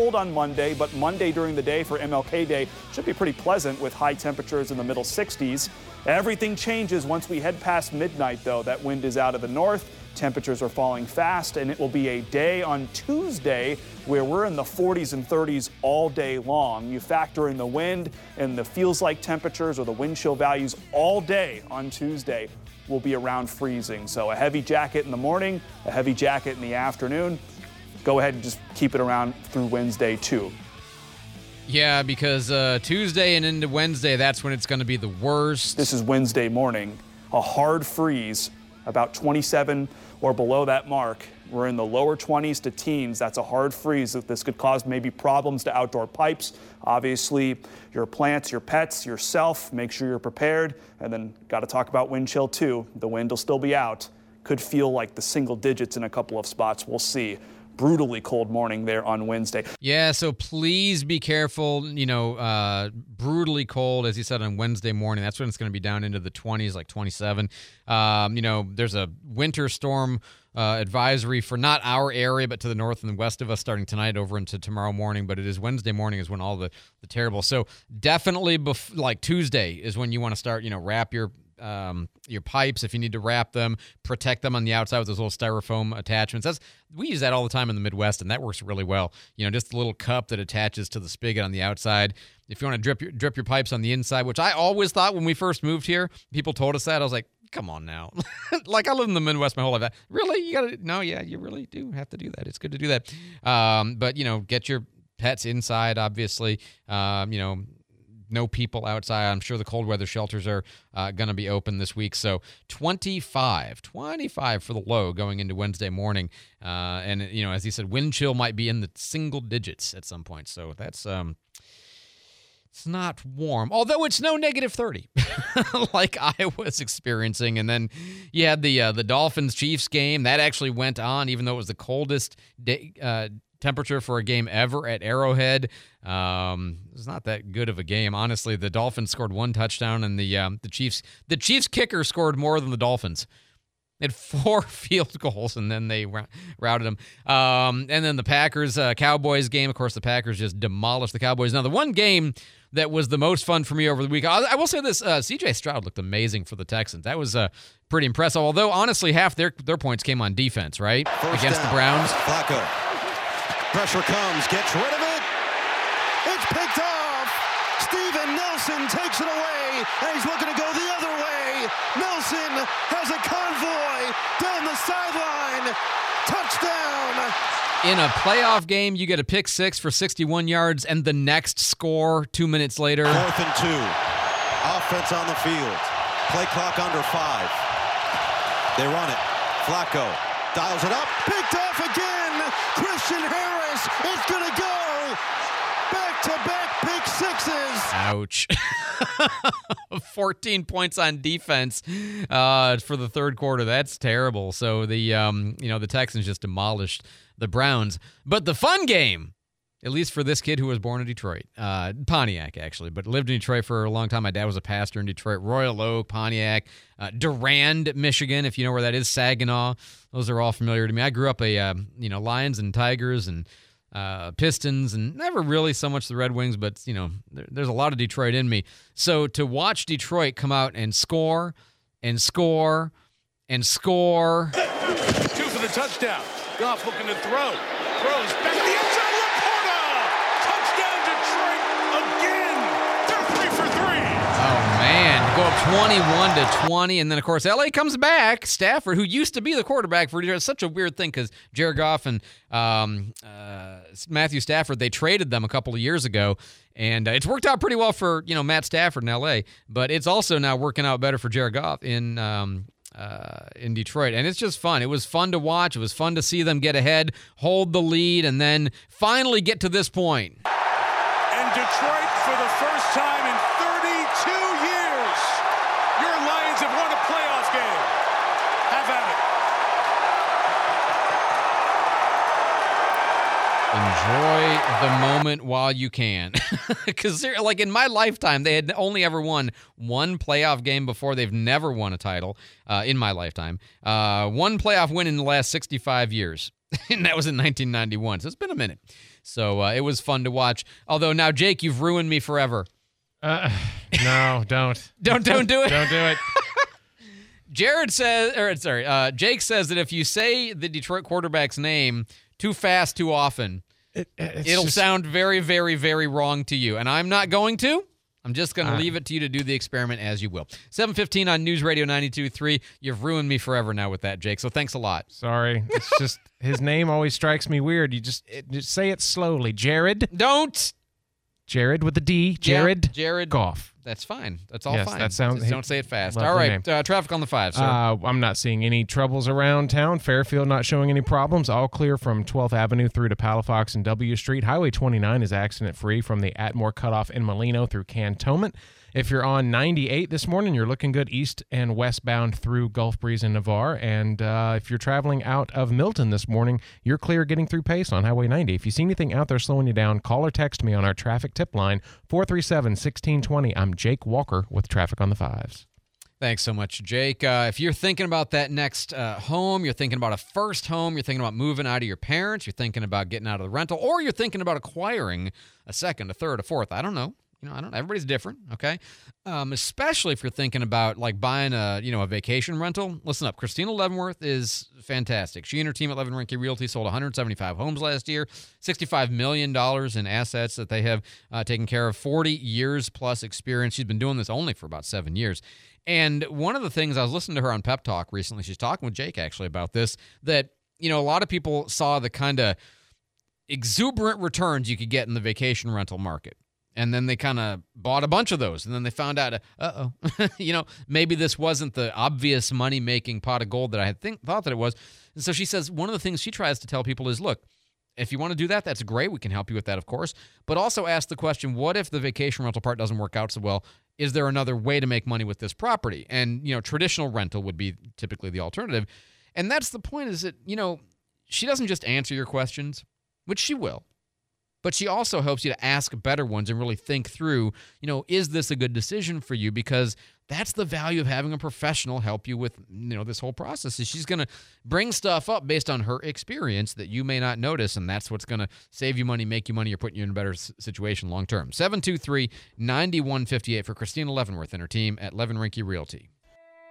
cold on Monday, but Monday during the day for MLK Day should be pretty pleasant with high temperatures in the middle 60s. Everything changes once we head past midnight, though. That wind is out of the north. Temperatures are falling fast, and it will be a day on Tuesday where we're in the 40s and 30s all day long. You factor in the wind and the feels like temperatures or the wind chill values all day on Tuesday will be around freezing. So a heavy jacket in the morning, a heavy jacket in the afternoon. Go ahead and just keep it around through Wednesday, too. Yeah, because uh, Tuesday and into Wednesday, that's when it's going to be the worst. This is Wednesday morning. A hard freeze, about 27 or below that mark. We're in the lower 20s to teens. That's a hard freeze. This could cause maybe problems to outdoor pipes. Obviously, your plants, your pets, yourself, make sure you're prepared. And then, got to talk about wind chill too. The wind will still be out. Could feel like the single digits in a couple of spots. We'll see brutally cold morning there on Wednesday. Yeah, so please be careful. You know, uh, brutally cold, as you said, on Wednesday morning. That's when it's going to be down into the 20s, like 27. Um, you know, there's a winter storm. Uh, advisory for not our area, but to the north and the west of us, starting tonight over into tomorrow morning. But it is Wednesday morning is when all the the terrible. So definitely, bef- like Tuesday is when you want to start. You know, wrap your um, your pipes if you need to wrap them, protect them on the outside with those little styrofoam attachments. That's we use that all the time in the Midwest, and that works really well. You know, just a little cup that attaches to the spigot on the outside. If you want to drip your drip your pipes on the inside, which I always thought when we first moved here, people told us that I was like, come on now. like I live in the Midwest my whole life. Really, you gotta no, yeah, you really do have to do that. It's good to do that. Um, but you know, get your pets inside, obviously. Um, you know, no people outside. I'm sure the cold weather shelters are uh, going to be open this week. So 25, 25 for the low going into Wednesday morning. Uh, and, you know, as he said, wind chill might be in the single digits at some point. So that's. Um, it's not warm, although it's no negative 30 like I was experiencing. And then you had the uh, the Dolphins Chiefs game that actually went on, even though it was the coldest day, uh, temperature for a game ever at Arrowhead. Um, it's not that good of a game, honestly. The Dolphins scored one touchdown, and the um, the Chiefs the Chiefs kicker scored more than the Dolphins. They had four field goals, and then they routed them. Um, and then the Packers uh, Cowboys game. Of course, the Packers just demolished the Cowboys. Now, the one game that was the most fun for me over the week, I, I will say this: uh, C.J. Stroud looked amazing for the Texans. That was uh, pretty impressive. Although, honestly, half their their points came on defense, right, First against down. the Browns. Flacco. Pressure comes, gets rid of it. It's picked off. Steven Nelson takes it away, and he's looking to go the other way. Nelson has a convoy down the sideline. Touchdown. In a playoff game, you get a pick six for 61 yards, and the next score two minutes later. Fourth and two. Offense on the field. Play clock under five. They run it. Flacco dials it up. Picked off again. Christian Harris is going to go back to back pick sixes. Ouch. 14 points on defense uh, for the third quarter. That's terrible. So the um, you know the Texans just demolished the Browns. But the fun game, at least for this kid who was born in Detroit, uh, Pontiac actually, but lived in Detroit for a long time. My dad was a pastor in Detroit, Royal Oak, Pontiac, uh, Durand, Michigan, if you know where that is, Saginaw. Those are all familiar to me. I grew up a uh, you know Lions and Tigers and uh, Pistons, and never really so much the Red Wings, but you know there, there's a lot of Detroit in me. So to watch Detroit come out and score and score and score. Two for the touchdown. Goff looking to throw. Throws back go up 21 to 20. And then, of course, LA comes back. Stafford, who used to be the quarterback for it's such a weird thing because Jared Goff and um, uh, Matthew Stafford, they traded them a couple of years ago. And uh, it's worked out pretty well for, you know, Matt Stafford in LA, but it's also now working out better for Jared Goff in um, uh, in Detroit. And it's just fun. It was fun to watch. It was fun to see them get ahead, hold the lead, and then finally get to this point. And Detroit, Enjoy the moment while you can. Because, like, in my lifetime, they had only ever won one playoff game before. They've never won a title uh, in my lifetime. Uh, one playoff win in the last 65 years, and that was in 1991. So it's been a minute. So uh, it was fun to watch. Although now, Jake, you've ruined me forever. Uh, no, don't. Don't don't do it. don't do it. Jared says, or sorry, uh, Jake says that if you say the Detroit quarterback's name too fast, too often, It, it'll just- sound very, very, very wrong to you. And I'm not going to. I'm just going to leave it to you to do the experiment as you will. 715 on News Radio 92.3. You've ruined me forever now with that, Jake. So thanks a lot. Sorry. It's just his name always strikes me weird. You just, it, just say it slowly. Jared. Don't. Jared with a D. Jared. Yeah, Jared. Goff. That's fine. That's all Yes, fine. that sounds- Just don't say it fast. All right. Uh, traffic on the five, sir. Uh, I'm not seeing any troubles around town. Fairfield not showing any problems. All clear from 12th Avenue through to Palafox and W Street. Highway 29 is accident free from the Atmore cutoff in Molino through Cantonment. If you're on 98 this morning, you're looking good east and westbound through Gulf Breeze and Navarre. And uh, if you're traveling out of Milton this morning, you're clear getting through Pace on Highway 90. If you see anything out there slowing you down, call or text me on our traffic tip line 437 1620. I'm Jake Walker with Traffic on the Fives. Thanks so much, Jake. Uh, if you're thinking about that next uh, home, you're thinking about a first home, you're thinking about moving out of your parents, you're thinking about getting out of the rental, or you're thinking about acquiring a second, a third, a fourth. I don't know. You know, I don't. Everybody's different. Okay, um, especially if you're thinking about like buying a you know a vacation rental. Listen up, Christina Leavenworth is fantastic. She and her team at Rinke Realty sold 175 homes last year, 65 million dollars in assets that they have uh, taken care of, 40 years plus experience. She's been doing this only for about seven years. And one of the things I was listening to her on Pep Talk recently, she's talking with Jake actually about this, that, you know, a lot of people saw the kind of exuberant returns you could get in the vacation rental market. And then they kind of bought a bunch of those. And then they found out, uh oh, you know, maybe this wasn't the obvious money making pot of gold that I had think, thought that it was. And so she says one of the things she tries to tell people is look, if you want to do that, that's great. We can help you with that, of course. But also ask the question what if the vacation rental part doesn't work out so well? Is there another way to make money with this property? And, you know, traditional rental would be typically the alternative. And that's the point is that, you know, she doesn't just answer your questions, which she will, but she also helps you to ask better ones and really think through, you know, is this a good decision for you? Because that's the value of having a professional help you with, you know, this whole process. Is she's going to bring stuff up based on her experience that you may not notice, and that's what's going to save you money, make you money, or put you in a better situation long term. 723 9158 for Christina Leavenworth and her team at Levin Rinke Realty.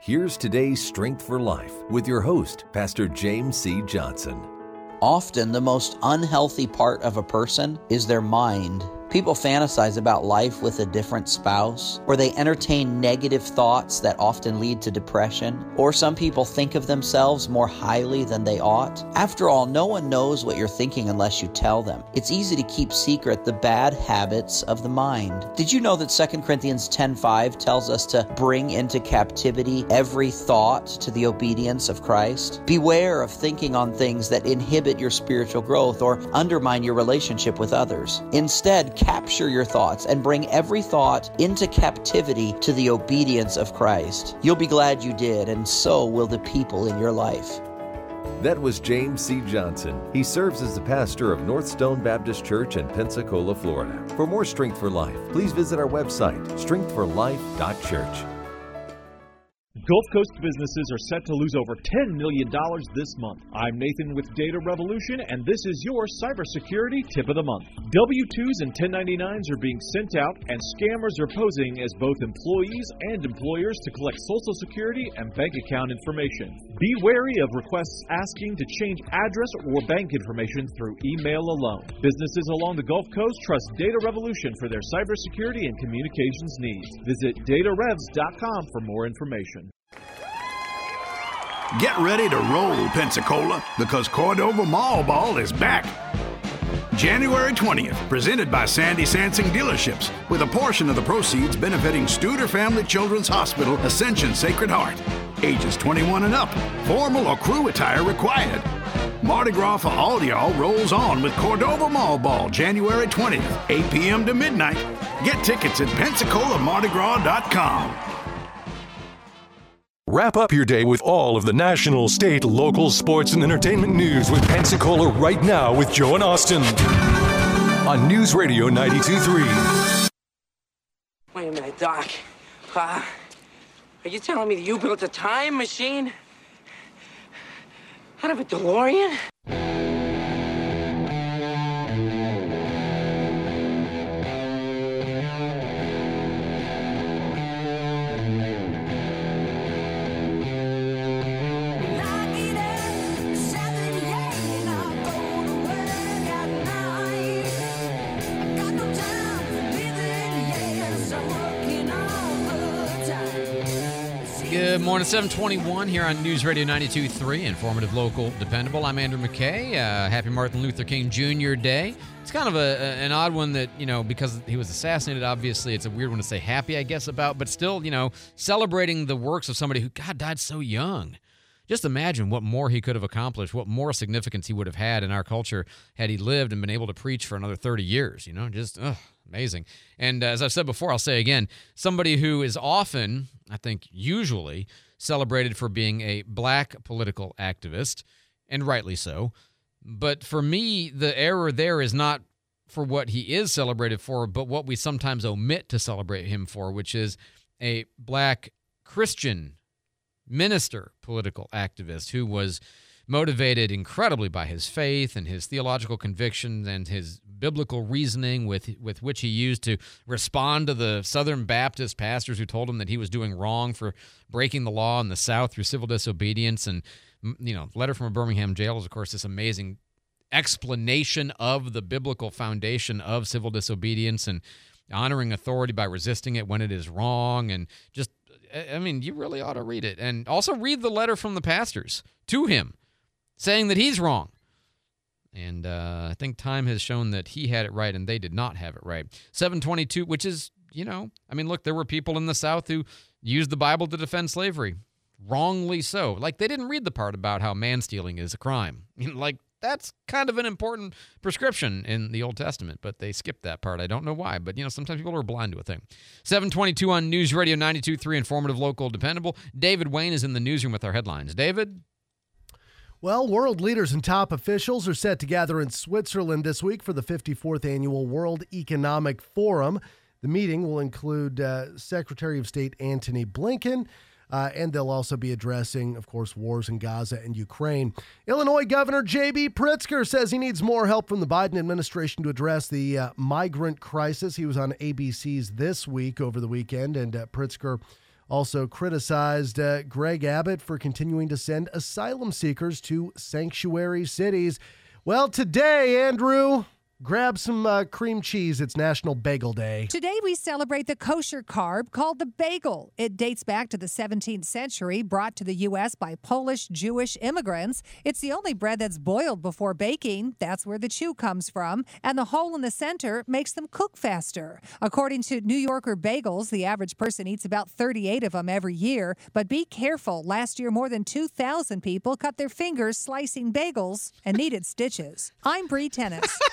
Here's today's Strength for Life with your host, Pastor James C. Johnson. Often, the most unhealthy part of a person is their mind. People fantasize about life with a different spouse, or they entertain negative thoughts that often lead to depression, or some people think of themselves more highly than they ought. After all, no one knows what you're thinking unless you tell them. It's easy to keep secret the bad habits of the mind. Did you know that 2 Corinthians 10:5 tells us to bring into captivity every thought to the obedience of Christ? Beware of thinking on things that inhibit your spiritual growth or undermine your relationship with others. Instead, capture your thoughts and bring every thought into captivity to the obedience of Christ. You'll be glad you did, and so will the people in your life. That was James C. Johnson. He serves as the pastor of North Stone Baptist Church in Pensacola, Florida. For more Strength for Life, please visit our website, strengthforlife.church. Gulf Coast businesses are set to lose over $10 million this month. I'm Nathan with Data Revolution, and this is your cybersecurity tip of the month. W 2s and 1099s are being sent out, and scammers are posing as both employees and employers to collect Social Security and bank account information. Be wary of requests asking to change address or bank information through email alone. Businesses along the Gulf Coast trust Data Revolution for their cybersecurity and communications needs. Visit datarevs.com for more information. Get ready to roll, Pensacola, because Cordova Mall Ball is back. January 20th, presented by Sandy Sansing Dealerships, with a portion of the proceeds benefiting Studer Family Children's Hospital Ascension Sacred Heart. Ages 21 and up, formal or krewe attire required. Mardi Gras for all y'all rolls on with Cordova Mall Ball January 20th, 8 p.m. to midnight. Get tickets at PensacolaMardiGras.com. Wrap up your day with all of the national, state, local, sports, and entertainment news with Pensacola right now with Joe and Austin on News Radio 92.3. Wait a minute, Doc. Uh, are you telling me that you built a time machine out of a DeLorean? Good morning, 721 here on News Radio 92.3, informative, local, dependable. I'm Andrew McKay. Uh, happy Martin Luther King Jr. Day. It's kind of a, an odd one that, you know, because he was assassinated, obviously, it's a weird one to say happy, I guess, about, but still, you know, celebrating the works of somebody who, God, died so young. Just imagine what more he could have accomplished, what more significance he would have had in our culture had he lived and been able to preach for another 30 years, you know, just, ugh. Amazing. And uh, as I've said before, I'll say again somebody who is often, I think usually, celebrated for being a black political activist, and rightly so. But for me, the error there is not for what he is celebrated for, but what we sometimes omit to celebrate him for, which is a black Christian minister political activist who was motivated incredibly by his faith and his theological convictions and his biblical reasoning with with which he used to respond to the Southern Baptist pastors who told him that he was doing wrong for breaking the law in the South through civil disobedience. And you know letter from a Birmingham jail is of course this amazing explanation of the biblical foundation of civil disobedience and honoring authority by resisting it when it is wrong. And just I mean you really ought to read it. And also read the letter from the pastors to him saying that he's wrong. And uh, I think time has shown that he had it right and they did not have it right. 722, which is, you know, I mean, look, there were people in the South who used the Bible to defend slavery. Wrongly so. Like, they didn't read the part about how man stealing is a crime. like, that's kind of an important prescription in the Old Testament, but they skipped that part. I don't know why, but you know, sometimes people are blind to a thing. 722 on News Radio 92.3, informative, local, dependable. David Wayne is in the newsroom with our headlines. David? Well, world leaders and top officials are set to gather in Switzerland this week for the 54th annual World Economic Forum. The meeting will include uh, Secretary of State Antony Blinken. Uh, and they'll also be addressing, of course, wars in Gaza and Ukraine. Illinois Governor J.B. Pritzker says he needs more help from the Biden administration to address the uh, migrant crisis. He was on ABC's This Week over the weekend, and uh, Pritzker also criticized uh, Greg Abbott for continuing to send asylum seekers to sanctuary cities. Well, today, Andrew, Grab some uh, cream cheese. It's National Bagel Day. Today, we celebrate the kosher carb called the bagel. It dates back to the 17th century, brought to the U.S. by Polish Jewish immigrants. It's the only bread that's boiled before baking. That's where the chew comes from. And the hole in the center makes them cook faster. According to New Yorker Bagels, the average person eats about 38 of them every year. But be careful. Last year, more than 2,000 people cut their fingers slicing bagels and needed stitches. I'm Bree Tennis.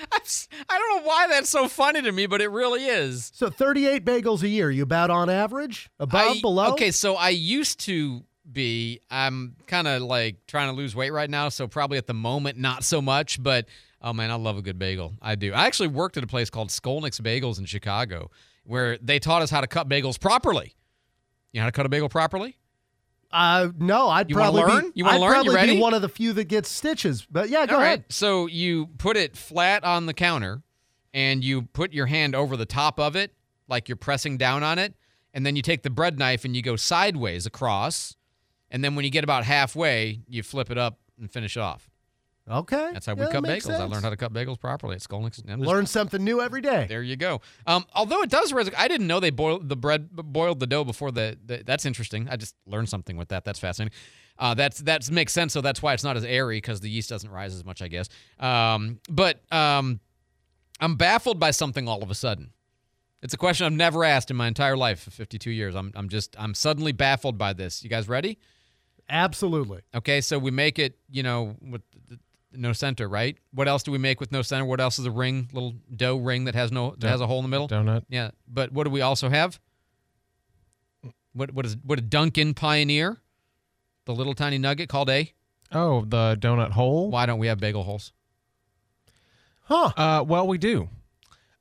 I don't know why that's so funny to me, but it really is. So 38 bagels a year. You about on average? Above, I, below? Okay, so I used to be. I'm kind of like trying to lose weight right now, so probably at the moment not so much. But oh man, I love a good bagel. I do. I actually worked at a place called Skolnik's Bagels in Chicago, where they taught us how to cut bagels properly. You know how to cut a bagel properly? Uh, no, I'd You probably learn? be. You wanna I'd learn? You ready? be one of the few that gets stitches. But yeah, go All ahead. right. So you put it flat on the counter and you put your hand over the top of it, like you're pressing down on it. And then you take the bread knife and you go sideways across. And then when you get about halfway, you flip it up and finish off. Okay. That's how we Yeah, cut bagels. I learned how to cut bagels properly at Skolnik's. Learn something new every day. There you go. Um, although it does, res- I didn't know they boiled the bread, boiled the dough before the, the. That's interesting. I just learned something with that. That's fascinating. Uh, that's that makes sense. So that's why it's not as airy because the yeast doesn't rise as much, I guess. Um, but um, I'm baffled by something all of a sudden. It's a question I've never asked in my entire life for 52 years. I'm I'm just I'm suddenly baffled by this. You guys ready? Absolutely. Okay, so we make it, you know, with no center, right? What else do we make with no center? What else is a ring, little dough ring that has no that has a hole in the middle? Donut. Yeah, but what do we also have? what what is what a Dunkin' Pioneer, the little tiny nugget called a. Oh, the donut hole. Why don't we have bagel holes? Huh. Uh, well, we do.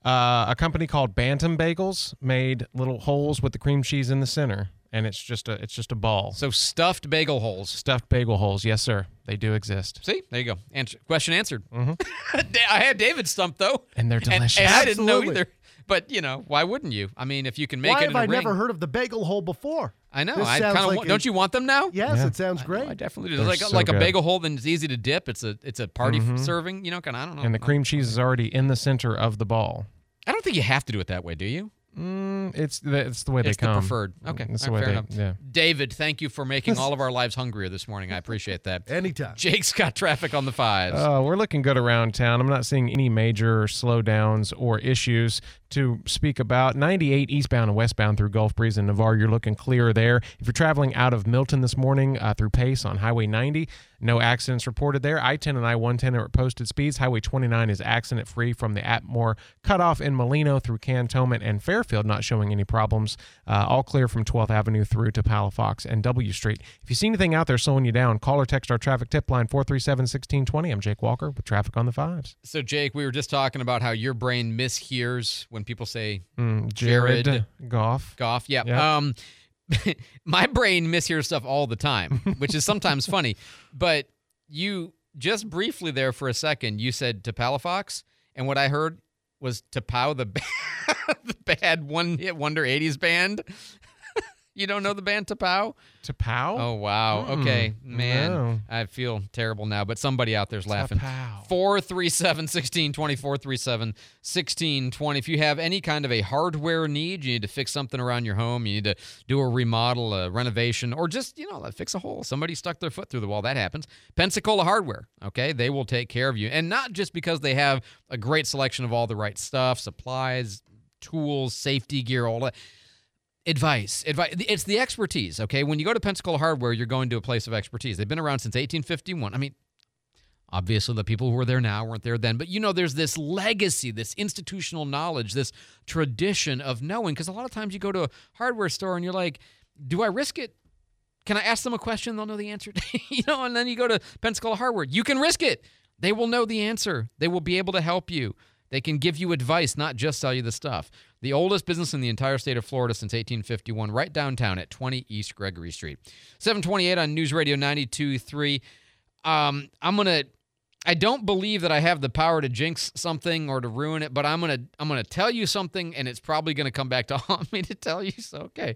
Uh, a company called Bantam Bagels made little holes with the cream cheese in the center, and it's just a it's just a ball. So stuffed bagel holes. Stuffed bagel holes, yes, sir. They do exist, See, there you go. Answer, question answered. I had David stumped though, and they're delicious. and I didn't know either. But you know, why wouldn't you? I mean, if you can make it. Why it have in a I ring, never heard of the bagel hole before? I know. This I kind of like want, a- don't you want them now? Yes, Yeah. it sounds great. I definitely do. They're Like so like a bagel hole, then it's easy to dip. It's a it's a party Mhm. serving. You know, kind of. I don't know. and the cream cheese is already in the center of the ball. I don't think you have to do it that way, do you? Mm, it's the it's the way they it's the come. preferred. Okay, it's the all right, way fair they. enough. Yeah. David, thank you for making all of our lives hungrier this morning. I appreciate that. Anytime. Jake's got traffic on the fives. Uh, we're looking good around town. I'm not seeing any major slowdowns or issues to speak about. 98 eastbound and westbound through Gulf Breeze and Navarre, you're looking clear there. If you're traveling out of Milton this morning uh, through Pace on Highway 90, no accidents reported there. I-10 and I-110 are at posted speeds. Highway 29 is accident free from the Atmore cutoff in Molino through Cantonment and Fairfield, not showing any problems. Uh, all clear from 12th Avenue through to Palafox and W Street. If you see anything out there slowing you down, call or text our traffic tip line 437-1620. I'm Jake Walker with traffic on the fives. So, Jake, we were just talking about how your brain mishears when people say Mm, Jared, Jared Goff. Goff. Yeah. Yeah. Um, my brain mishears stuff all the time, which is sometimes funny. But you just briefly there for a second, you said to Palafox, and what I heard was to Pow the, the bad one hit wonder 80s band. You don't know the band Tapao? Tapao? Oh wow. Mm, Okay, man. no. I feel terrible now, but somebody out there's laughing. Tapao. 437 1620 437 1620. If you have any kind of a hardware need, you need to fix something around your home, you need to do a remodel, a renovation, or just, you know, fix a hole. Somebody stuck their foot through the wall. That happens. Pensacola Hardware, okay? They will take care of you. And not just because they have a great selection of all the right stuff, supplies, tools, safety gear, all that advice advice it's the expertise okay? When you go to pensacola hardware you're going to a place of expertise. They've been around since 1851 i mean obviously the people who are there now weren't there then but you know there's this legacy this institutional knowledge this tradition of knowing because a lot of times you go to a hardware store and you're like do i risk it? Can i ask them a question? They'll know the answer. You know and then you go to pensacola hardware. You can risk it. They will know the answer. They will be able to help you they can give you advice, not just sell you the stuff. The oldest business in the entire state of Florida since 1851, right downtown at 20 East Gregory Street. 728 on News Radio 92.3. Um, I'm gonna. I don't believe that I have the power to jinx something or to ruin it, but I'm gonna. I'm gonna tell you something, and it's probably gonna come back to haunt me to tell you. So okay.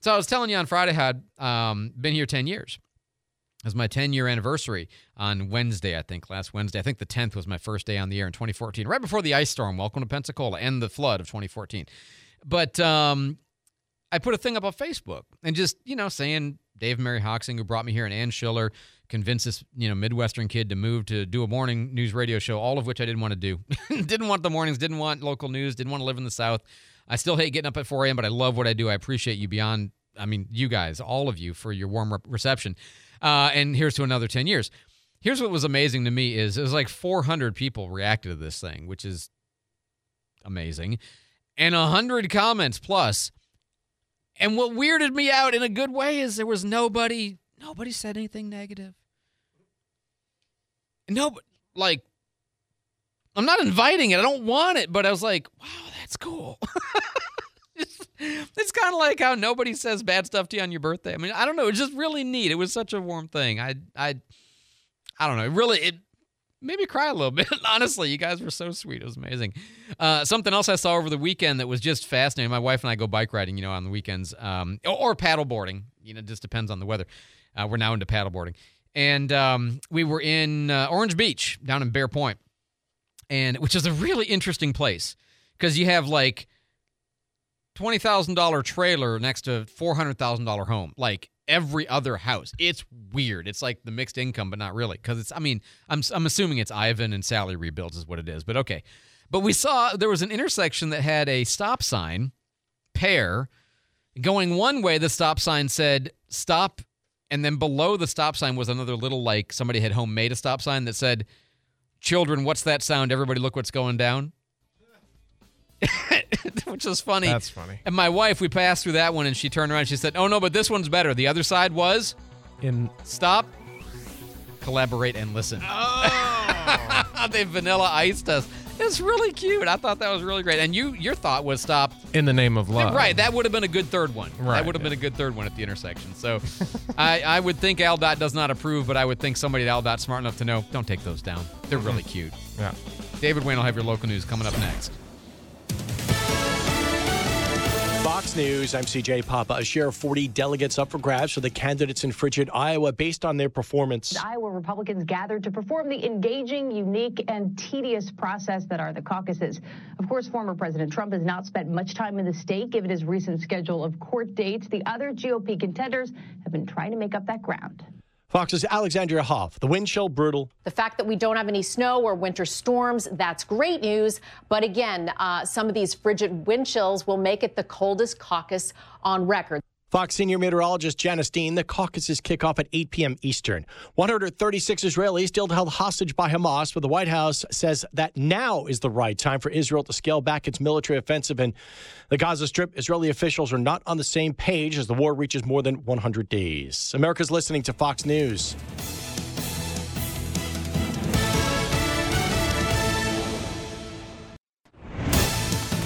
So I was telling you on Friday, I had um, been here 10 years. It was my 10 year anniversary on Wednesday, I think, last Wednesday. I think the 10th was my first day on the air in 2014, right before the ice storm. Welcome to Pensacola and the flood of 2014. But um, I put a thing up on Facebook and just, you know, saying Dave Mary Hoxing, who brought me here, and Ann Schiller convinced this, you know, Midwestern kid to move to do a morning news radio show, all of which I didn't want to do. didn't want the mornings, didn't want local news, didn't want to live in the South. I still hate getting up at 4 a.m., but I love what I do. I appreciate you beyond, I mean, you guys, all of you, for your warm re- reception. Uh, and here's to another 10 years. Here's what was amazing to me is it was like 400 people reacted to this thing, which is amazing, and 100 comments plus. And what weirded me out in a good way is there was nobody, nobody said anything negative. No, like, I'm not inviting it. I don't want it, but I was like, wow, that's cool. it's kind of like how nobody says bad stuff to you on your birthday. I mean, I don't know. It's just really neat. It was such a warm thing. I, I, I don't know. It really, it made me cry a little bit. Honestly, you guys were so sweet. It was amazing. Uh, something else I saw over the weekend that was just fascinating. My wife and I go bike riding, you know, on the weekends, um, or, paddle boarding. You know, just depends on the weather. Uh, we're now into paddle boarding, and um, we were in uh, Orange Beach down in Bear Point, and which is a really interesting place because you have like twenty thousand dollar trailer next to four hundred thousand dollar home, like every other house. It's weird. It's like the mixed income, but not really, because it's. I mean, I'm I'm assuming it's Ivan and Sally rebuilds is what it is, but okay. But we saw there was an intersection that had a stop sign, pair, going one way. The stop sign said stop, and then below the stop sign was another little like somebody had homemade a stop sign that said, "Children, what's that sound? Everybody, look what's going down." which was funny. That's funny. And my wife, we passed through that one, and she turned around. and She said, "Oh no, but this one's better. The other side was In stop, collaborate, and listen." Oh. they vanilla iced us. It's really cute. I thought that was really great. And you, your thought was stop. in the name of love. Right, that would have been a good third one. Right, that would have been a good third one at the intersection. So, I, I would think AlDOT does not approve, but I would think somebody at AlDOT smart enough to know don't take those down. They're really mm-hmm. cute. Yeah. David Wayne will have your local news coming up next. Fox News, I'm CJ Papa. A share of 40 delegates up for grabs for the candidates in frigid Iowa based on their performance. Iowa Republicans gathered to perform the engaging, unique, and tedious process that are the caucuses. Of course, former President Trump has not spent much time in the state given his recent schedule of court dates. The other GOP contenders have been trying to make up that ground. Fox's Alexandria Hoff. The wind chill brutal. The fact that we don't have any snow or winter storms, that's great news. But again, uh, some of these frigid wind chills will make it the coldest caucus on record. Fox senior meteorologist Janice Dean. The caucuses kick off at 8 p.m. Eastern. 136 Israelis still held hostage by Hamas, but the White House says that now is the right time for Israel to scale back its military offensive in the Gaza Strip. Israeli officials are not on the same page as the war reaches more than 100 days. America's listening to Fox News.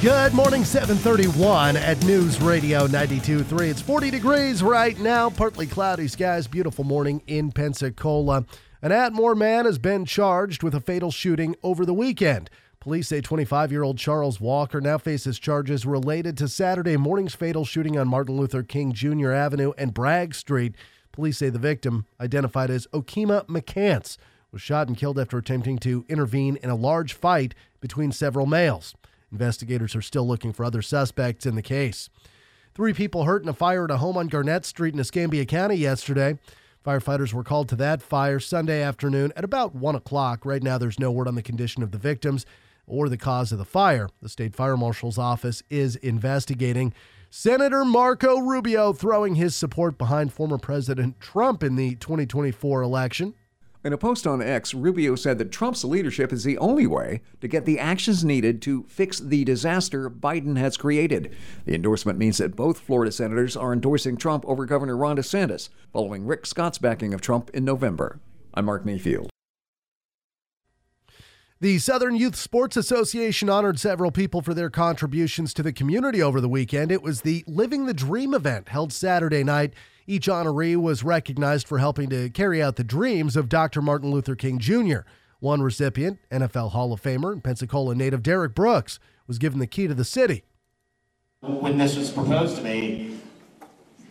Good morning, 731 at News Radio 92.3. It's 40 degrees right now, partly cloudy skies, beautiful morning in Pensacola. An Atmore man has been charged with a fatal shooting over the weekend. Police say 25 year old Charles Walker now faces charges related to Saturday morning's fatal shooting on Martin Luther King Jr. Avenue and Bragg Street. Police say the victim, identified as Okima McCants, was shot and killed after attempting to intervene in a large fight between several males. Investigators are still looking for other suspects in the case. Three people hurt in a fire at a home on Garnett Street in Escambia County yesterday. Firefighters were called to that fire Sunday afternoon at about 1 o'clock. Right now, there's no word on the condition of the victims or the cause of the fire. The state fire marshal's office is investigating. Senator Marco Rubio throwing his support behind former President Trump in the 2024 election. In a post on X, Rubio said that Trump's leadership is the only way to get the actions needed to fix the disaster Biden has created. The endorsement means that both Florida senators are endorsing Trump over Governor Ron DeSantis, following Rick Scott's backing of Trump in November. I'm Mark Mayfield. The Southern Youth Sports Association honored several people for their contributions to the community over the weekend. It was the Living the Dream event held Saturday night. Each honoree was recognized for helping to carry out the dreams of Dr. Martin Luther King Jr. One recipient, NFL Hall of Famer and Pensacola native Derrick Brooks, was given the key to the city. When this was proposed to me,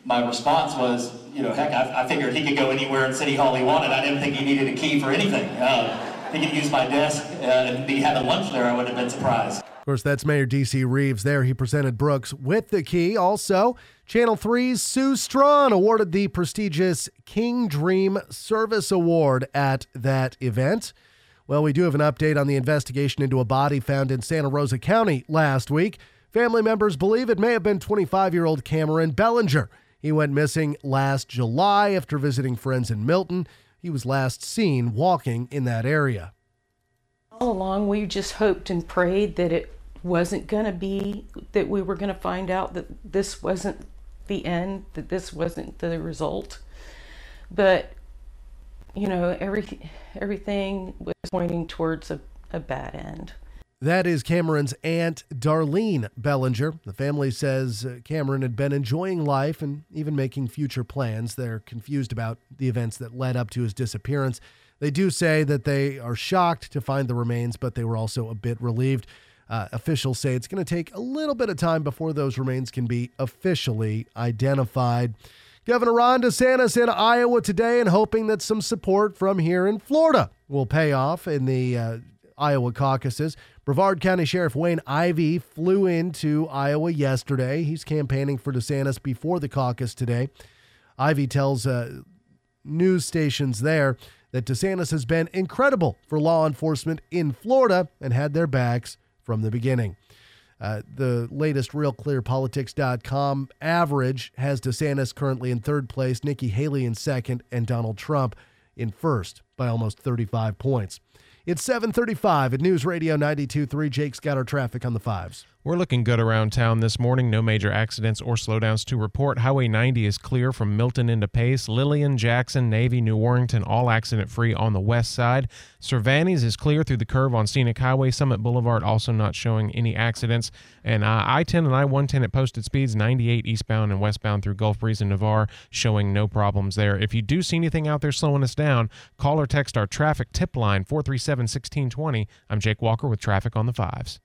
my response was, you know, heck, I, I figured he could go anywhere in City Hall he wanted. I didn't think he needed a key for anything. Uh, he could use my desk uh, and be having lunch there. I wouldn't have been surprised. Of course, that's Mayor D.C. Reeves there. He presented Brooks with the key. Also, Channel 3's Sue Straughn awarded the prestigious King Dream Service Award at that event. Well, we do have an update on the investigation into a body found in Santa Rosa County last week. Family members believe it may have been 25 year old Cameron Bellinger. He went missing last July after visiting friends in Milton. He was last seen walking in that area. All along, we just hoped and prayed that it wasn't going to be, that we were going to find out that this wasn't the end, that this wasn't the result. But, you know, every, everything was pointing towards a, a bad end. That is Cameron's aunt, Darlene Bellinger. The family says uh, Cameron had been enjoying life and even making future plans. They're confused about the events that led up to his disappearance. They do say that they are shocked to find the remains, but they were also a bit relieved. Uh, officials say it's going to take a little bit of time before those remains can be officially identified. Governor Ron DeSantis in Iowa today and hoping that some support from here in Florida will pay off in the uh, Iowa caucuses. Brevard County Sheriff Wayne Ivey flew into Iowa yesterday. He's campaigning for DeSantis before the caucus today. Ivey tells uh, news stations there that DeSantis has been incredible for law enforcement in Florida and had their backs from the beginning. Uh, the latest RealClearPolitics.com average has DeSantis currently in third place, Nikki Haley in second, and Donald Trump in first by almost 35 points. It's 735 at News Radio 92.3. Jake's got our traffic on the fives. We're looking good around town this morning. No major accidents or slowdowns to report. Highway 90 is clear from Milton into Pace. Lillian, Jackson, Navy, New Warrington, all accident free on the west side. Cervantes is clear through the curve on Scenic Highway. Summit Boulevard also not showing any accidents. And uh, I 10 and I 110 at posted speeds, 98 eastbound and westbound through Gulf Breeze and Navarre, showing no problems there. If you do see anything out there slowing us down, call or text our traffic tip line 437 1620. I'm Jake Walker with traffic on the fives.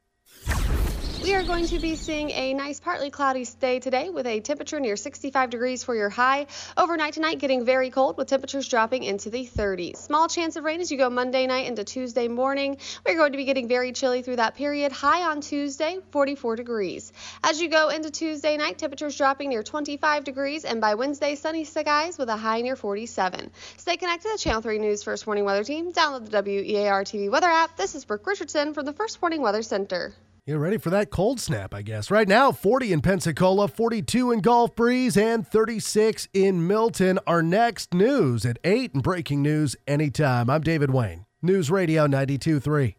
We are going to be seeing a nice partly cloudy day today with a temperature near 65 degrees for your high. Overnight tonight getting very cold with temperatures dropping into the 30s. Small chance of rain as you go Monday night into Tuesday morning. We're going to be getting very chilly through that period. High on Tuesday, 44 degrees. As you go into Tuesday night, temperatures dropping near 25 degrees and by Wednesday, sunny skies with a high near 47. Stay connected to Channel 3 News First Warning Weather Team. Download the WEAR TV weather app. This is Brooke Richardson from the First Warning Weather Center. You're ready for that cold snap, I guess. Right now, 40 in Pensacola, 42 in Gulf Breeze, and 36 in Milton. Our next news at 8 and breaking news anytime. I'm David Wayne, News Radio 92.3.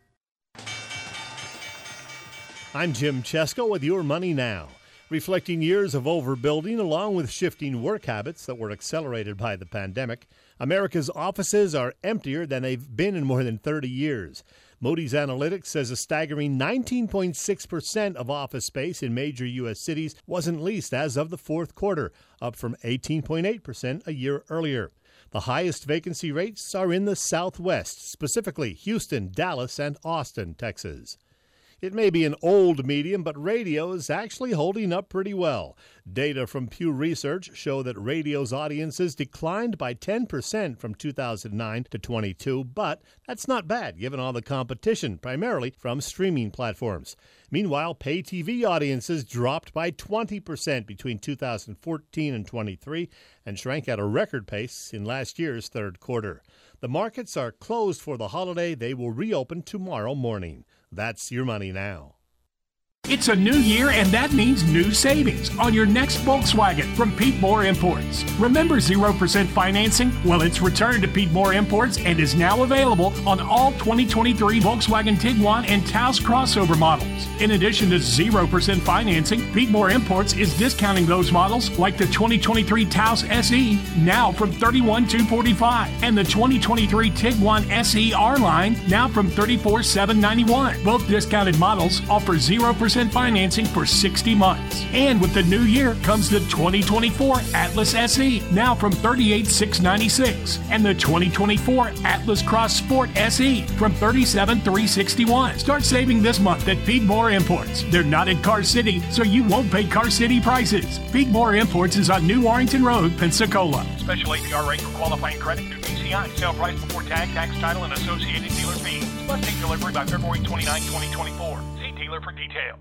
I'm Jim Chesko with Your Money Now. Reflecting years of overbuilding along with shifting work habits that were accelerated by the pandemic, America's offices are emptier than they've been in more than 30 years. Moody's Analytics says a staggering 19.6% of office space in major U.S. cities wasn't leased as of the fourth quarter, up from 18.8% a year earlier. The highest vacancy rates are in the Southwest, specifically Houston, Dallas, and Austin, Texas. It may be an old medium, but radio is actually holding up pretty well. Data from Pew Research show that radio's audiences declined by 10% from 2009 to 22, but that's not bad given all the competition, primarily from streaming platforms. Meanwhile, pay TV audiences dropped by 20% between 2014 and 23 and shrank at a record pace in last year's third quarter. The markets are closed for the holiday. They will reopen tomorrow morning. That's your money now. It's a new year, and that means new savings on your next Volkswagen from Pete Moore Imports. Remember 0% financing? Well, it's returned to Pete Moore Imports and is now available on all 2023 Volkswagen Tiguan and Taos crossover models. In addition to 0% financing, Pete Moore Imports is discounting those models like the 2023 Taos SE now from 31245 and the 2023 Tiguan SE R line now from 34791. Both discounted models offer 0% financing for 60 months. And with the new year comes the 2024 Atlas SE, now from 38696, and the 2024 Atlas Cross Sport SE from 37361. Start saving this month at Pete Moore Imports. They're not in Car City, so you won't pay Car City prices. Pete Moore Imports is on New Warrington Road, Pensacola. Special APR rate for qualifying credit through PCI. Sale price before tag, tax, title, and associated dealer fees. Must take delivery by February 29, 2024. Dealer for details.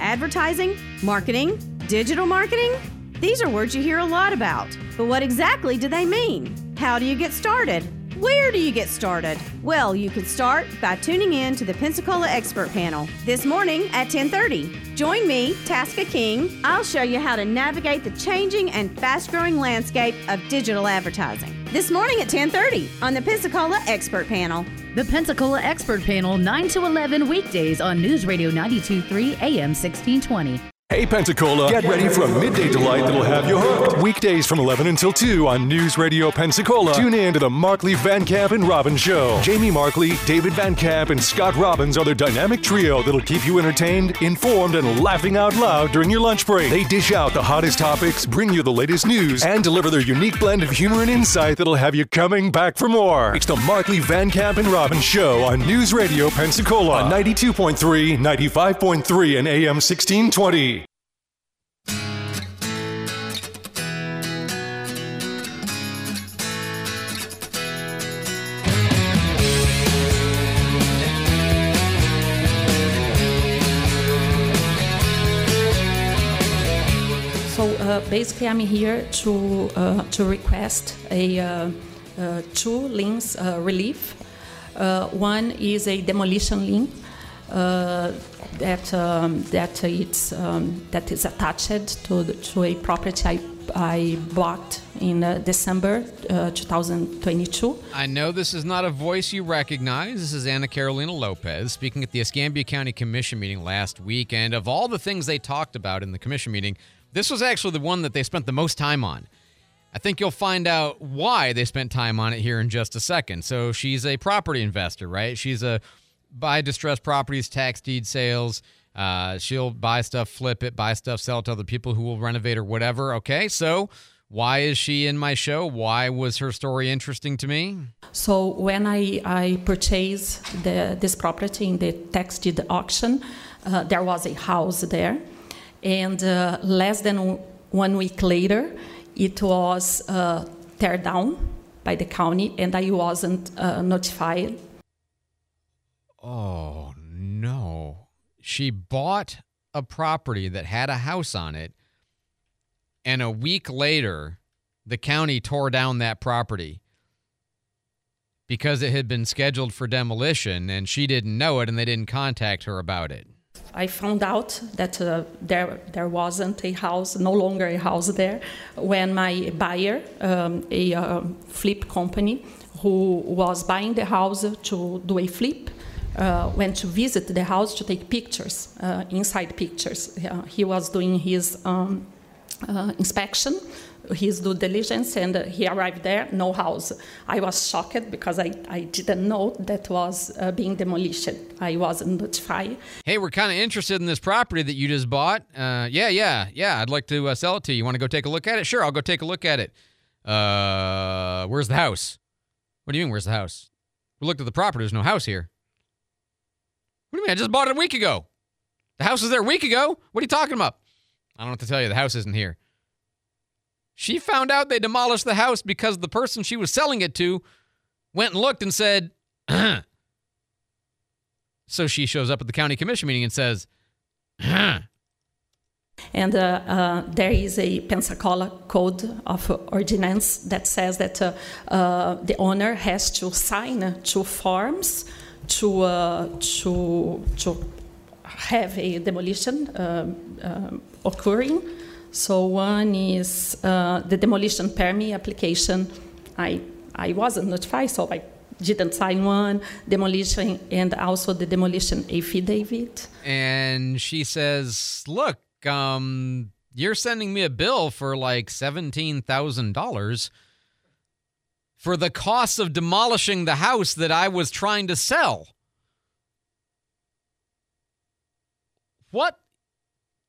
Advertising, marketing, digital marketing? These are words you hear a lot about. But what exactly do they mean? How do you get started? Where do you get started? Well, you can start by tuning in to the Pensacola Expert Panel this morning at 10:30. Join me, Tasca King. I'll show you how to navigate the changing and fast-growing landscape of digital advertising. This morning at 10:30 on the Pensacola Expert Panel. The Pensacola Expert Panel 9 to 11 weekdays on News Radio 923 AM 1620. Hey Pensacola, get ready for a midday delight that'll have you hooked. Weekdays from 11 until 2 on News Radio Pensacola. Tune in to the Markley Van Camp and Robbins Show. Jamie Markley, David Van Camp, and Scott Robbins are their dynamic trio that'll keep you entertained, informed, and laughing out loud during your lunch break. They dish out the hottest topics, bring you the latest news, and deliver their unique blend of humor and insight that'll have you coming back for more. It's the Markley Van Camp and Robbins Show on News Radio Pensacola on 92.3, 95.3, and AM 1620. Basically, I'm here to uh, to request a uh, uh, two liens relief. One is a demolition lien that um, that it's um, that is attached to the, to a property I I bought in uh, December uh, 2022. I know this is not a voice you recognize. This is Anna Carolina Lopez speaking at the Escambia County Commission meeting last week. And of all the things they talked about in the commission meeting, this was actually the one that they spent the most time on. I think you'll find out why they spent time on it here in just a second. So she's a property investor, right? She's a buy distressed properties, tax deed sales. Uh, she'll buy stuff, flip it, buy stuff, sell it to other people who will renovate or whatever. Okay, so why is she in my show? Why was her story interesting to me? So when I, I purchased the, this property in the tax deed auction, uh, there was a house there. And uh, less than one week later, it was uh, tear down by the county, and I wasn't uh, notified. Oh, no. She bought a property that had a house on it, and a week later, the county tore down that property because it had been scheduled for demolition and she didn't know it and they didn't contact her about it. I found out that uh, there there wasn't a house, no longer a house there, when my buyer, um, a uh, flip company, who was buying the house to do a flip, uh, went to visit the house to take pictures, uh, inside pictures. Uh, he was doing his um, uh, inspection, his due diligence, and he arrived there, no house. I was shocked because I, I didn't know that was uh, being demolished. I wasn't notified. Hey, we're kind of interested in this property that you just bought. Uh, yeah, yeah, yeah. I'd like to uh, sell it to you. You want to go take a look at it? Sure, I'll go take a look at it. Uh, where's the house? What do you mean, where's the house? We looked at the property. There's no house here. What do you mean? I just bought it a week ago. The house was there a week ago. What are you talking about? I don't what to tell you. The house isn't here. She found out they demolished the house because the person she was selling it to went and looked and said, so she shows up at the county commission meeting and says, And uh, uh, there is a Pensacola code of ordinance that says that uh, uh the owner has to sign two forms to uh, to to have a demolition um, um, occurring. So one is uh, the demolition permit application. I I wasn't notified, so I didn't sign one. Demolition and also the demolition affidavit. and she says, "Look, um, you're sending me a bill for like seventeen thousand dollars for the cost of demolishing the house that I was trying to sell." What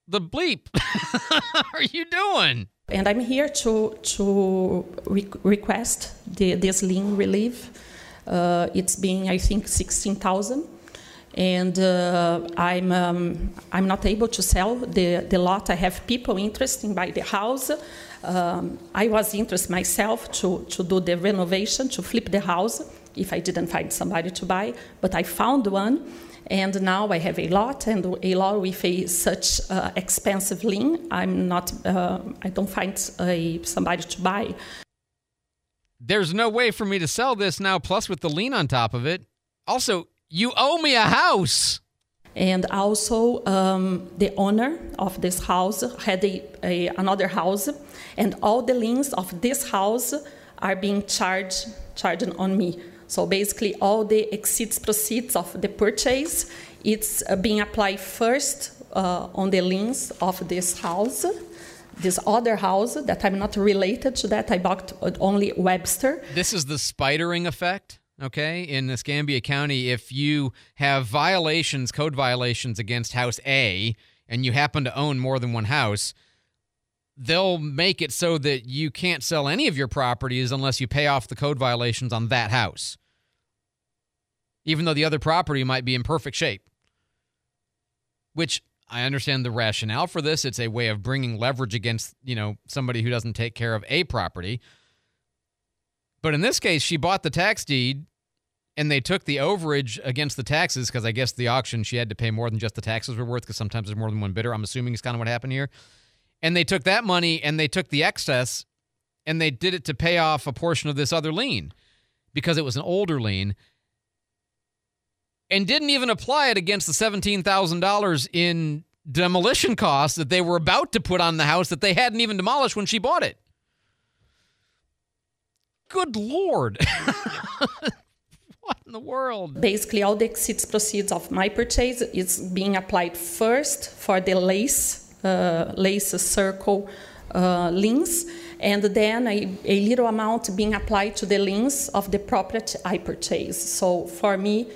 the bleep are you doing? And I'm here to to re- request the, this lien relief. Uh, it's being, I think, sixteen thousand, and uh, I'm um, I'm not able to sell the, the lot. I have people interested in buy the house. Um, I was interested myself to to do the renovation, to flip the house if I didn't find somebody to buy, but I found one. And now I have a lot, and a lot with a such uh, expensive lien. I'm not. Uh, I don't find a, somebody to buy. There's no way for me to sell this now, plus with the lien on top of it. Also, you owe me a house. And also, um, the owner of this house had a, a, another house, and all the liens of this house are being charged charged on me. So basically, all the exceeds proceeds of the purchase, it's uh, being applied first uh, on the liens of this house, this other house that I'm not related to that. I bought only Webster. This is the spidering effect, okay? In Escambia County, if you have violations, code violations against House A, and you happen to own more than one house, they'll make it so that you can't sell any of your properties unless you pay off the code violations on that house, even though the other property might be in perfect shape. Which I understand the rationale for this. It's a way of bringing leverage against, you know, somebody who doesn't take care of a property. But in this case, she bought the tax deed and they took the overage against the taxes because I guess the auction she had to pay more than just the taxes were worth because sometimes there's more than one bidder. I'm assuming is kind of what happened here. And they took that money and they took the excess and they did it to pay off a portion of this other lien because it was an older lien and didn't even apply it against the $17,000 in demolition costs that they were about to put on the house that they hadn't even demolished when she bought it. Good lord. what in the world? Basically, all the exits proceeds of my purchase is being applied first for the lace, uh, lace circle uh, liens, and then a, a little amount being applied to the links of the property I purchased. So for me,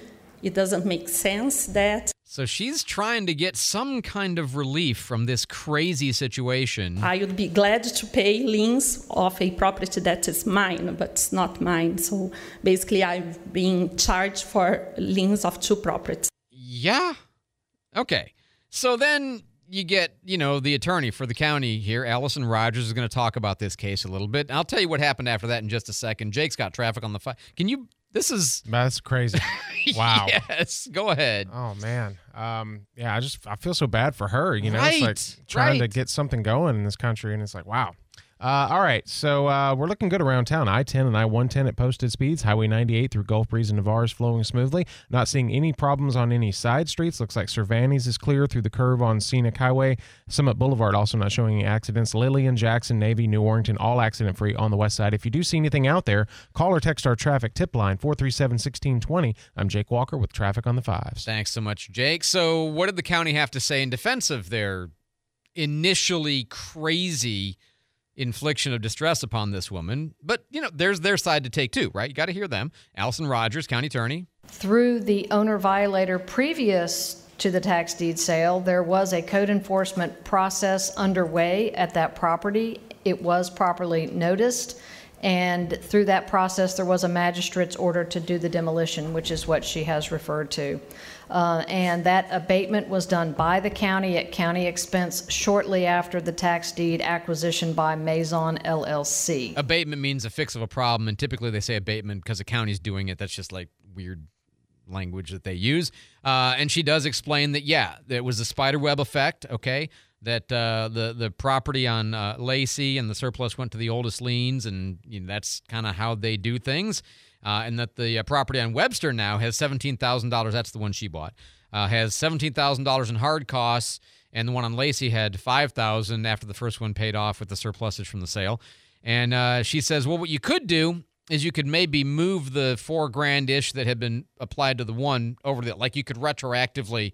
it doesn't make sense that So she's trying to get some kind of relief from this crazy situation. I would be glad to pay liens of a property that is mine, but it's not mine. So basically, I'm being charged for liens of two properties. Yeah. Okay. So then you get, you know, the attorney for the county here, Allison Rogers, is going to talk about this case a little bit. I'll tell you what happened after that in just a second. Jake's got traffic on the file. Can you? This is That's crazy. Wow. yes. Go ahead. Oh man. Um. Yeah. I just I feel so bad for her. You know, it's Right, like trying to get something going in this country, and it's like, wow. Uh, all right, so uh, we're looking good around town. I-10 and I-110 at posted speeds. Highway 98 through Gulf Breeze and Navarre is flowing smoothly. Not seeing any problems on any side streets. Looks like Cervantes is clear through the curve on Scenic Highway. Summit Boulevard also not showing any accidents. Lillian, Jackson, Navy, New Warrington, all accident-free on the west side. If you do see anything out there, call or text our traffic tip line 437-1620. I'm Jake Walker with Traffic on the Fives. Thanks so much, Jake. So, what did the county have to say in defense of their initially crazy infliction of distress upon this woman? But, you know, there's their side to take too, right? You got to hear them. Allison Rogers, county attorney. Through the owner violator previous to the tax deed sale, there was a code enforcement process underway at that property. It was properly noticed. And through that process, there was a magistrate's order to do the demolition, which is what she has referred to. Uh, and that abatement was done by the county at county expense shortly after the tax deed acquisition by Maison LLC. Abatement means a fix of a problem, and typically they say abatement because the county's doing it. That's just like weird language that they use. Uh, and she does explain that, yeah, it was a spider web effect, okay? That uh, the the property on uh, Lacey and the surplus went to the oldest liens, and you know, that's kind of how they do things. Uh, and that the uh, property on Webster now has seventeen thousand dollars. That's the one she bought. Uh, has seventeen thousand dollars in hard costs, and the one on Lacey had five thousand after the first one paid off with the surplusage from the sale. And uh, she says, well, what you could do is you could maybe move the four grand ish that had been applied to the one over to the like you could retroactively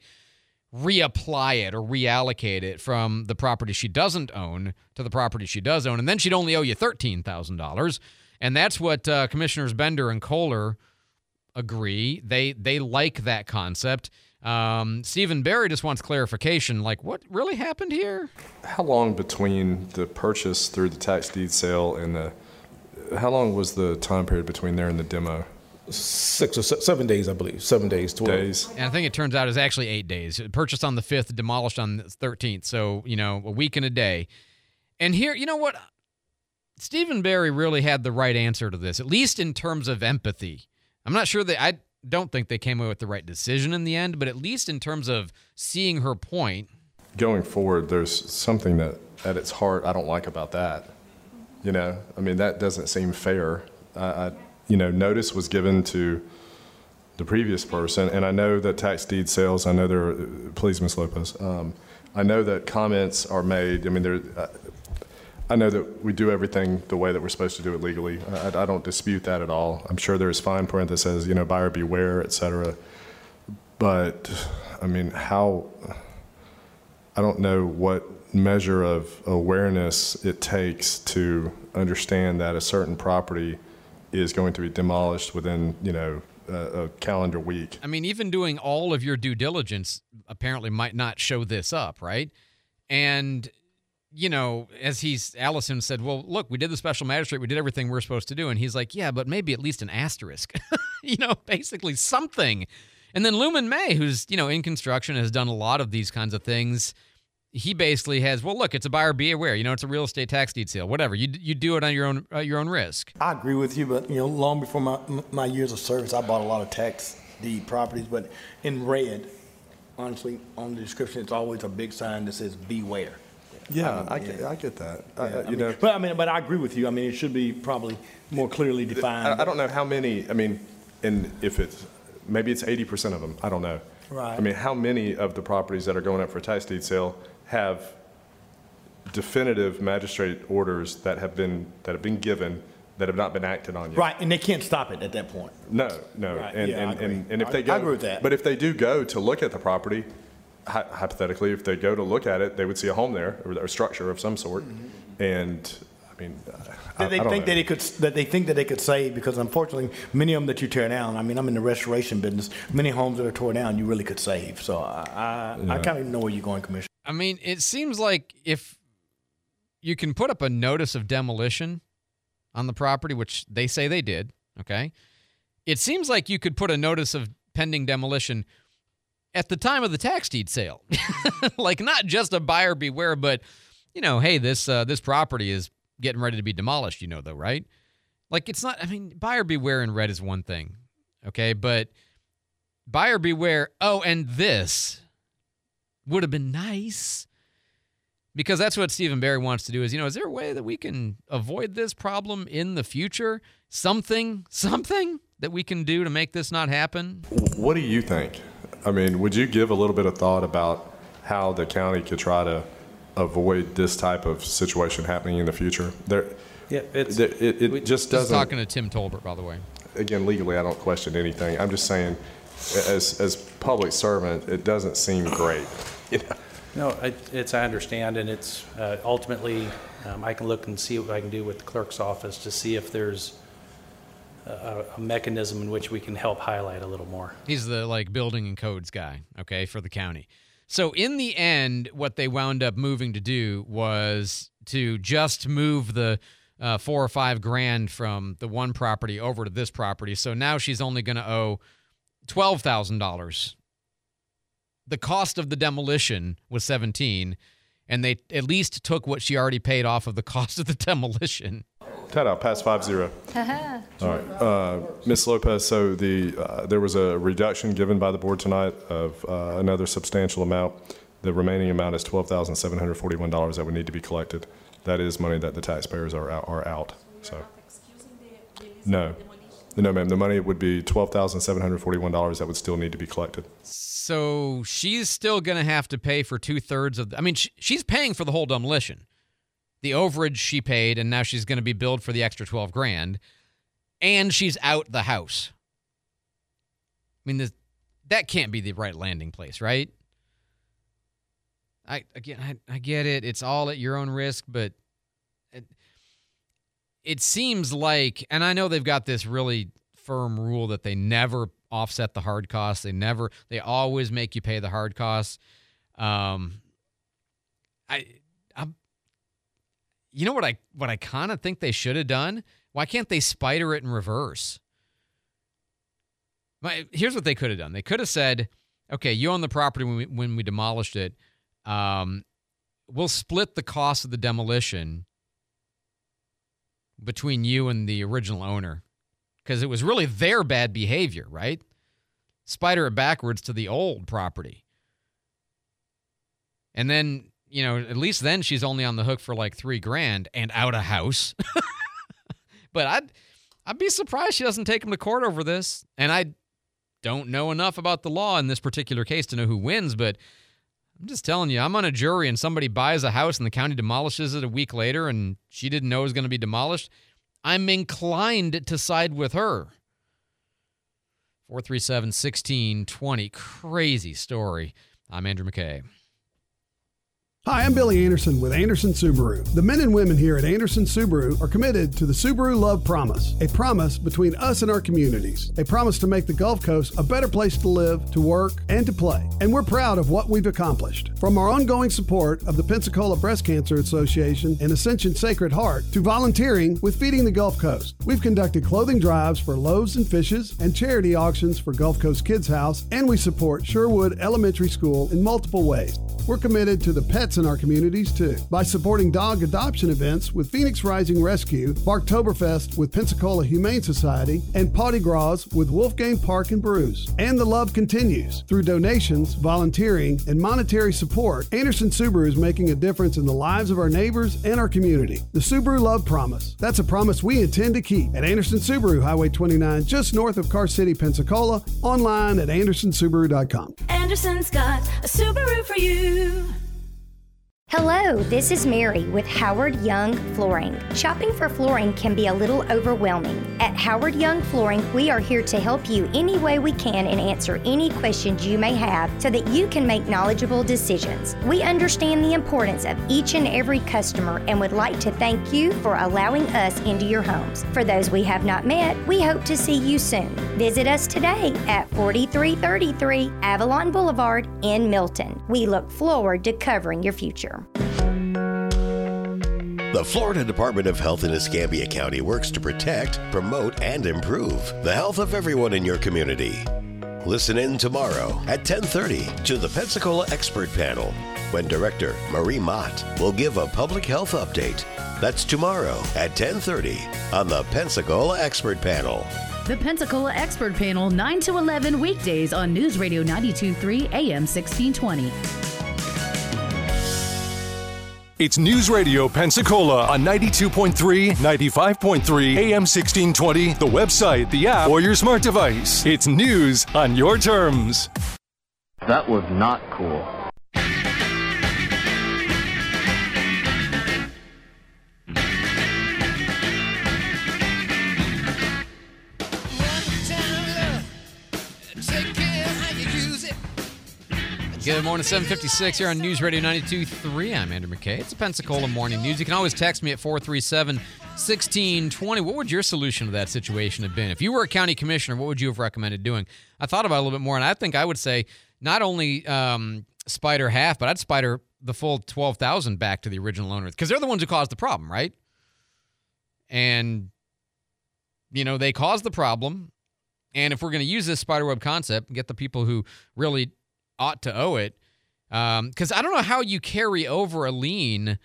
reapply it or reallocate it from the property she doesn't own to the property she does own, and then she'd only owe you thirteen thousand dollars. And that's what uh, Commissioners Bender and Kohler agree. They they like that concept. Um, Steven Barry just wants clarification. Like, what really happened here? How long between the purchase through the tax deed sale and the, how long was the time period between there and the demo? Six or se- seven days, I believe. Seven days, 12 days. And I think it turns out it's actually eight days. Purchased on the 5th, demolished on the 13th. So, you know, a week and a day. And here, you know what? Steven Barry really had the right answer to this, at least in terms of empathy. I'm not sure that I don't think they came away with the right decision in the end, but at least in terms of seeing her point. Going forward, there's something that at its heart I don't like about that. You know, I mean, that doesn't seem fair. I, I you know, notice was given to the previous person, and I know that tax deed sales, I know there are, please, Ms. Lopez, um, I know that comments are made. I mean, there, uh, I know that we do everything the way that we're supposed to do it legally. I, I don't dispute that at all. I'm sure there's fine print that says, you know, buyer beware, et cetera. But, I mean, how, I don't know what measure of awareness it takes to understand that a certain property is going to be demolished within, you know, a, a calendar week. I mean, even doing all of your due diligence apparently might not show this up, right? And you know, as he's Allison said, well, look, we did the special magistrate, we did everything we're supposed to do, and he's like, yeah, but maybe at least an asterisk, you know, basically something. And then Lumon May, who's you know in construction, has done a lot of these kinds of things. He basically has, well, look, it's a buyer be aware. You know, it's a real estate tax deed sale, whatever. You you do it on your own uh, your own risk. I agree with you, but you know, long before my my years of service, I bought a lot of tax deed properties. But in red, honestly, on the description, it's always a big sign that says "Beware." Yeah, I get, I get that. I- I- you know, but I mean, but I agree with you. I mean, it should be probably more clearly defined. I, I don't know how many. I mean, and if it's maybe it's eighty percent of them. I don't know. Right. I mean, how many of the properties that are going up for a tax deed sale have definitive magistrate orders that have been, that have been given, that have not been acted on yet? Right, and they can't stop it at that point. No, no. Right, And, yeah, I and, agree. and, and if I- they go. agree with that. But if they do go to look at the property, hy- hypothetically, if they go to look at it, they would see a home there, or a structure of some sort. And, I mean, I, I Mm-hmm. That they don't think know. that they could, that they think that they could save, because unfortunately, many of them that you tear down, I mean, I'm in the restoration business, many homes that are torn down, you really could save. So I, I, I kind of know where you're going, Commissioner. I mean, it seems like if you can put up a notice of demolition on the property, which they say they did, okay? It seems like you could put a notice of pending demolition at the time of the tax deed sale. like not just a buyer beware, but you know, hey, this uh, this property is getting ready to be demolished, you know though, right? Like it's not I mean, buyer beware in red is one thing. Okay? But buyer beware, oh, and this would have been nice because that's what Steven Barry wants to do is, you know, is there a way that we can avoid this problem in the future? Something, something that we can do to make this not happen? What do you think? I mean, would you give a little bit of thought about how the county could try to avoid this type of situation happening in the future? There, Yeah, it's- there- it, it just Just doesn't. talking to Tim Tolbert, by the way. Again, legally, I don't question anything. I'm just saying, as as public servant, it doesn't seem great. You know? No, I- it's, I understand, and it's, uh, ultimately, um, I can look and see what I can do with the clerk's office to see if there's a- a mechanism in which we can help highlight a little more. He's the like building and codes guy, okay, for the county. So in the end, what they wound up moving to do was to just move the uh, four or five grand from the one property over to this property. So now she's only going to owe twelve thousand dollars. The cost of the demolition was seventeen, and they at least took what she already paid off of the cost of the demolition. Ta-da, pass five zero. All right, uh, Ms. Lopez, so the, uh, there was a reduction given by the board tonight of uh, another substantial amount. The remaining amount is $12,741 that would need to be collected. That is money that the taxpayers are out, are out, so. No, no, ma'am, the money would be $12,741 that would still need to be collected. So she's still going to have to pay for two thirds of. The, I mean, sh- she's paying for the whole demolition. The overage she paid, and now she's going to be billed for the extra twelve grand, and she's out the house. I mean, this, that can't be the right landing place, right? I again, I, I get it. It's all at your own risk, but it, it seems like, and I know they've got this really firm rule that they never offset the hard costs. They never, they always make you pay the hard costs. Um, I, you know what I, what I kind of think they should have done. Why can't they spider it in reverse? My, here's what they could have done. They could have said, "Okay, you own the property when we, when we demolished it. Um, we'll split the cost of the demolition between you and the original owner because it was really their bad behavior, right? Spider it backwards to the old property. And then, you know, at least then she's only on the hook for like three grand and out of house. but I'd I'd be surprised she doesn't take him to court over this. And I don't know enough about the law in this particular case to know who wins, but I'm just telling you, I'm on a jury and somebody buys a house and the county demolishes it a week later and she didn't know it was going to be demolished. I'm inclined to side with her. 437 1620. Crazy story. I'm Andrew McKay. Hi, I'm Billy Anderson with Anderson Subaru. The men and women here at Anderson Subaru are committed to the Subaru Love Promise, a promise between us and our communities, a promise to make the Gulf Coast a better place to live, to work, and to play. And we're proud of what we've accomplished. From our ongoing support of the Pensacola Breast Cancer Association and Ascension Sacred Heart to volunteering with Feeding the Gulf Coast, we've conducted clothing drives for Loaves and Fishes and charity auctions for Gulf Coast Kids House, and we support Sherwood Elementary School in multiple ways. We're committed to the pets in our communities too by supporting dog adoption events with Phoenix Rising Rescue, Barktoberfest with Pensacola Humane Society, and Potty Gras with Wolfgang Park and Brews. And the love continues through donations, volunteering, and monetary support. Anderson Subaru is making a difference in the lives of our neighbors and our community. The Subaru Love Promise. That's a promise we intend to keep at Anderson Subaru, Highway 29, just north of Car City, Pensacola. Online at andersonsubaru.com. Anderson's got a Subaru for you. Hello, this is Mary with Howard Young Flooring. Shopping for flooring can be a little overwhelming. At Howard Young Flooring, we are here to help you any way we can and answer any questions you may have so that you can make knowledgeable decisions. We understand the importance of each and every customer and would like to thank you for allowing us into your homes. For those we have not met, we hope to see you soon. Visit us today at 4333 Avalon Boulevard in Milton. We look forward to covering your future. The Florida Department of Health in Escambia County works to protect, promote, and improve the health of everyone in your community. Listen in tomorrow at 10:30 to the Pensacola Expert Panel when Director Marie Mott will give a public health update. That's tomorrow at 10:30 on the Pensacola Expert Panel. The Pensacola Expert Panel, 9 to 11 weekdays on News Radio 923 AM 1620. It's News Radio Pensacola on 92.3, 95.3, AM 1620, the website, the app, or your smart device. It's news on your terms. That was not cool. Good morning, 756 here on News Radio 92.3. I'm Andrew McKay. It's a Pensacola morning news. You can always text me at 437 1620. What would your solution to that situation have been? If you were a county commissioner, what would you have recommended doing? I thought about it a little bit more, and I think I would say not only um, spider half, but I'd spider the full 12,000 back to the original owners because they're the ones who caused the problem, right? And, you know, they caused the problem. And if we're going to use this spiderweb concept get the people who really ought to owe it, because I don't know how you carry over a lien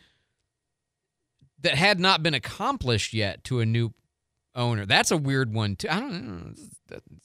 that had not been accomplished yet to a new owner. That's a weird one too. I don't.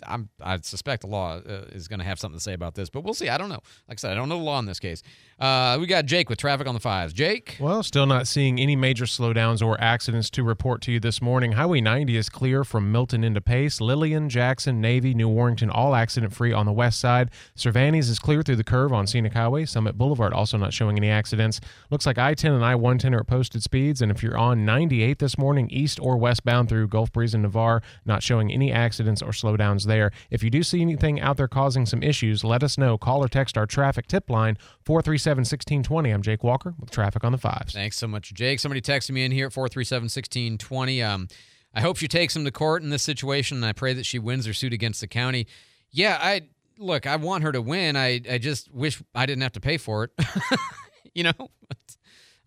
I'm, I suspect the law uh, is going to have something to say about this, but we'll see. I don't know. Like I said, I don't know the law in this case. Uh, we got Jake with traffic on the fives. Jake? Well, still not seeing any major slowdowns or accidents to report to you this morning. Highway 90 is clear from Milton into Pace. Lillian, Jackson, Navy, New Warrington, all accident free on the west side. Cervantes is clear through the curve on Scenic Highway. Summit Boulevard also not showing any accidents. Looks like I 10 and I 110 are at posted speeds. And if you're on 98 this morning, east or westbound through Gulf Breeze and Navarre, not showing any accidents or slowdowns there. If you do see anything out there causing some issues, let us know. Call or text our traffic tip line 437 1620. I'm Jake Walker with traffic on the fives. Thanks so much, Jake. Somebody texted me in here at 437 1620. Um, I hope she takes him to court in this situation, and I pray that she wins her suit against the county. Yeah, I look, I want her to win. I, I just wish I didn't have to pay for it. you know?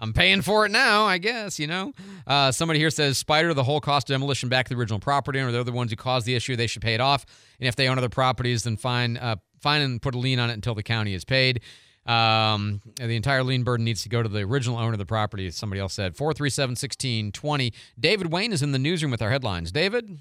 I'm paying for it now, I guess, you know? Uh, somebody here says Spider, the whole cost of demolition back to the original property owner. They're the ones who caused the issue. They should pay it off. And if they own other properties, then fine, uh, fine and put a lien on it until the county is paid. Um, the entire lien burden needs to go to the original owner of the property, as somebody else said. 437 1620. David Wayne is in the newsroom with our headlines. David?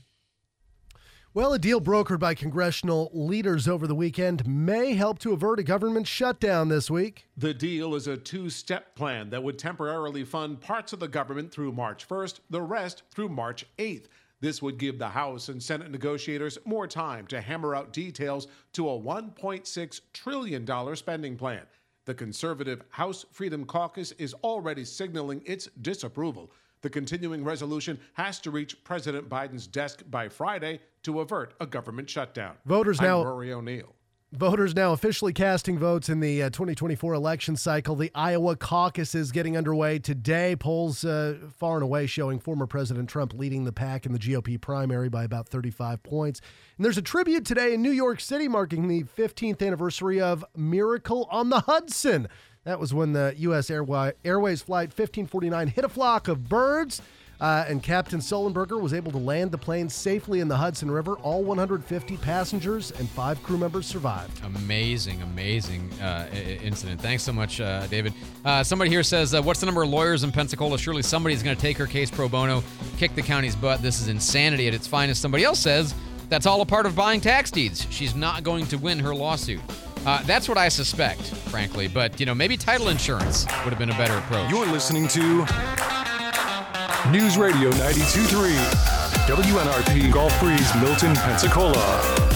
Well, a deal brokered by congressional leaders over the weekend may help to avert a government shutdown this week. The deal is a two step plan that would temporarily fund parts of the government through March 1st, the rest through March 8th. This would give the House and Senate negotiators more time to hammer out details to a $1.6 trillion spending plan. The conservative House Freedom Caucus is already signaling its disapproval. The continuing resolution has to reach President Biden's desk by Friday to avert a government shutdown. Voters I'm now- Rory O'Neill. Voters now officially casting votes in the uh, 2024 election cycle. The Iowa caucus is getting underway today. Polls uh, far and away showing former President Trump leading the pack in the GOP primary by about 35 points. And there's a tribute today in New York City marking the 15th anniversary of Miracle on the Hudson. That was when the U.S. Airwa- Airways Flight 1549 hit a flock of birds. Uh, and Captain Sullenberger was able to land the plane safely in the Hudson River. All 150 passengers and five crew members survived. Amazing, amazing uh, i- i- incident. Thanks so much, uh, David. Uh, somebody here says, uh, What's the number of lawyers in Pensacola? Surely somebody's going to take her case pro bono, kick the county's butt. This is insanity at its finest. Somebody else says, That's all a part of buying tax deeds. She's not going to win her lawsuit. Uh, that's what I suspect, frankly. But, you know, maybe title insurance would have been a better approach. You're listening to News Radio 92.3, WNRP Gulf Breeze, Milton, Pensacola.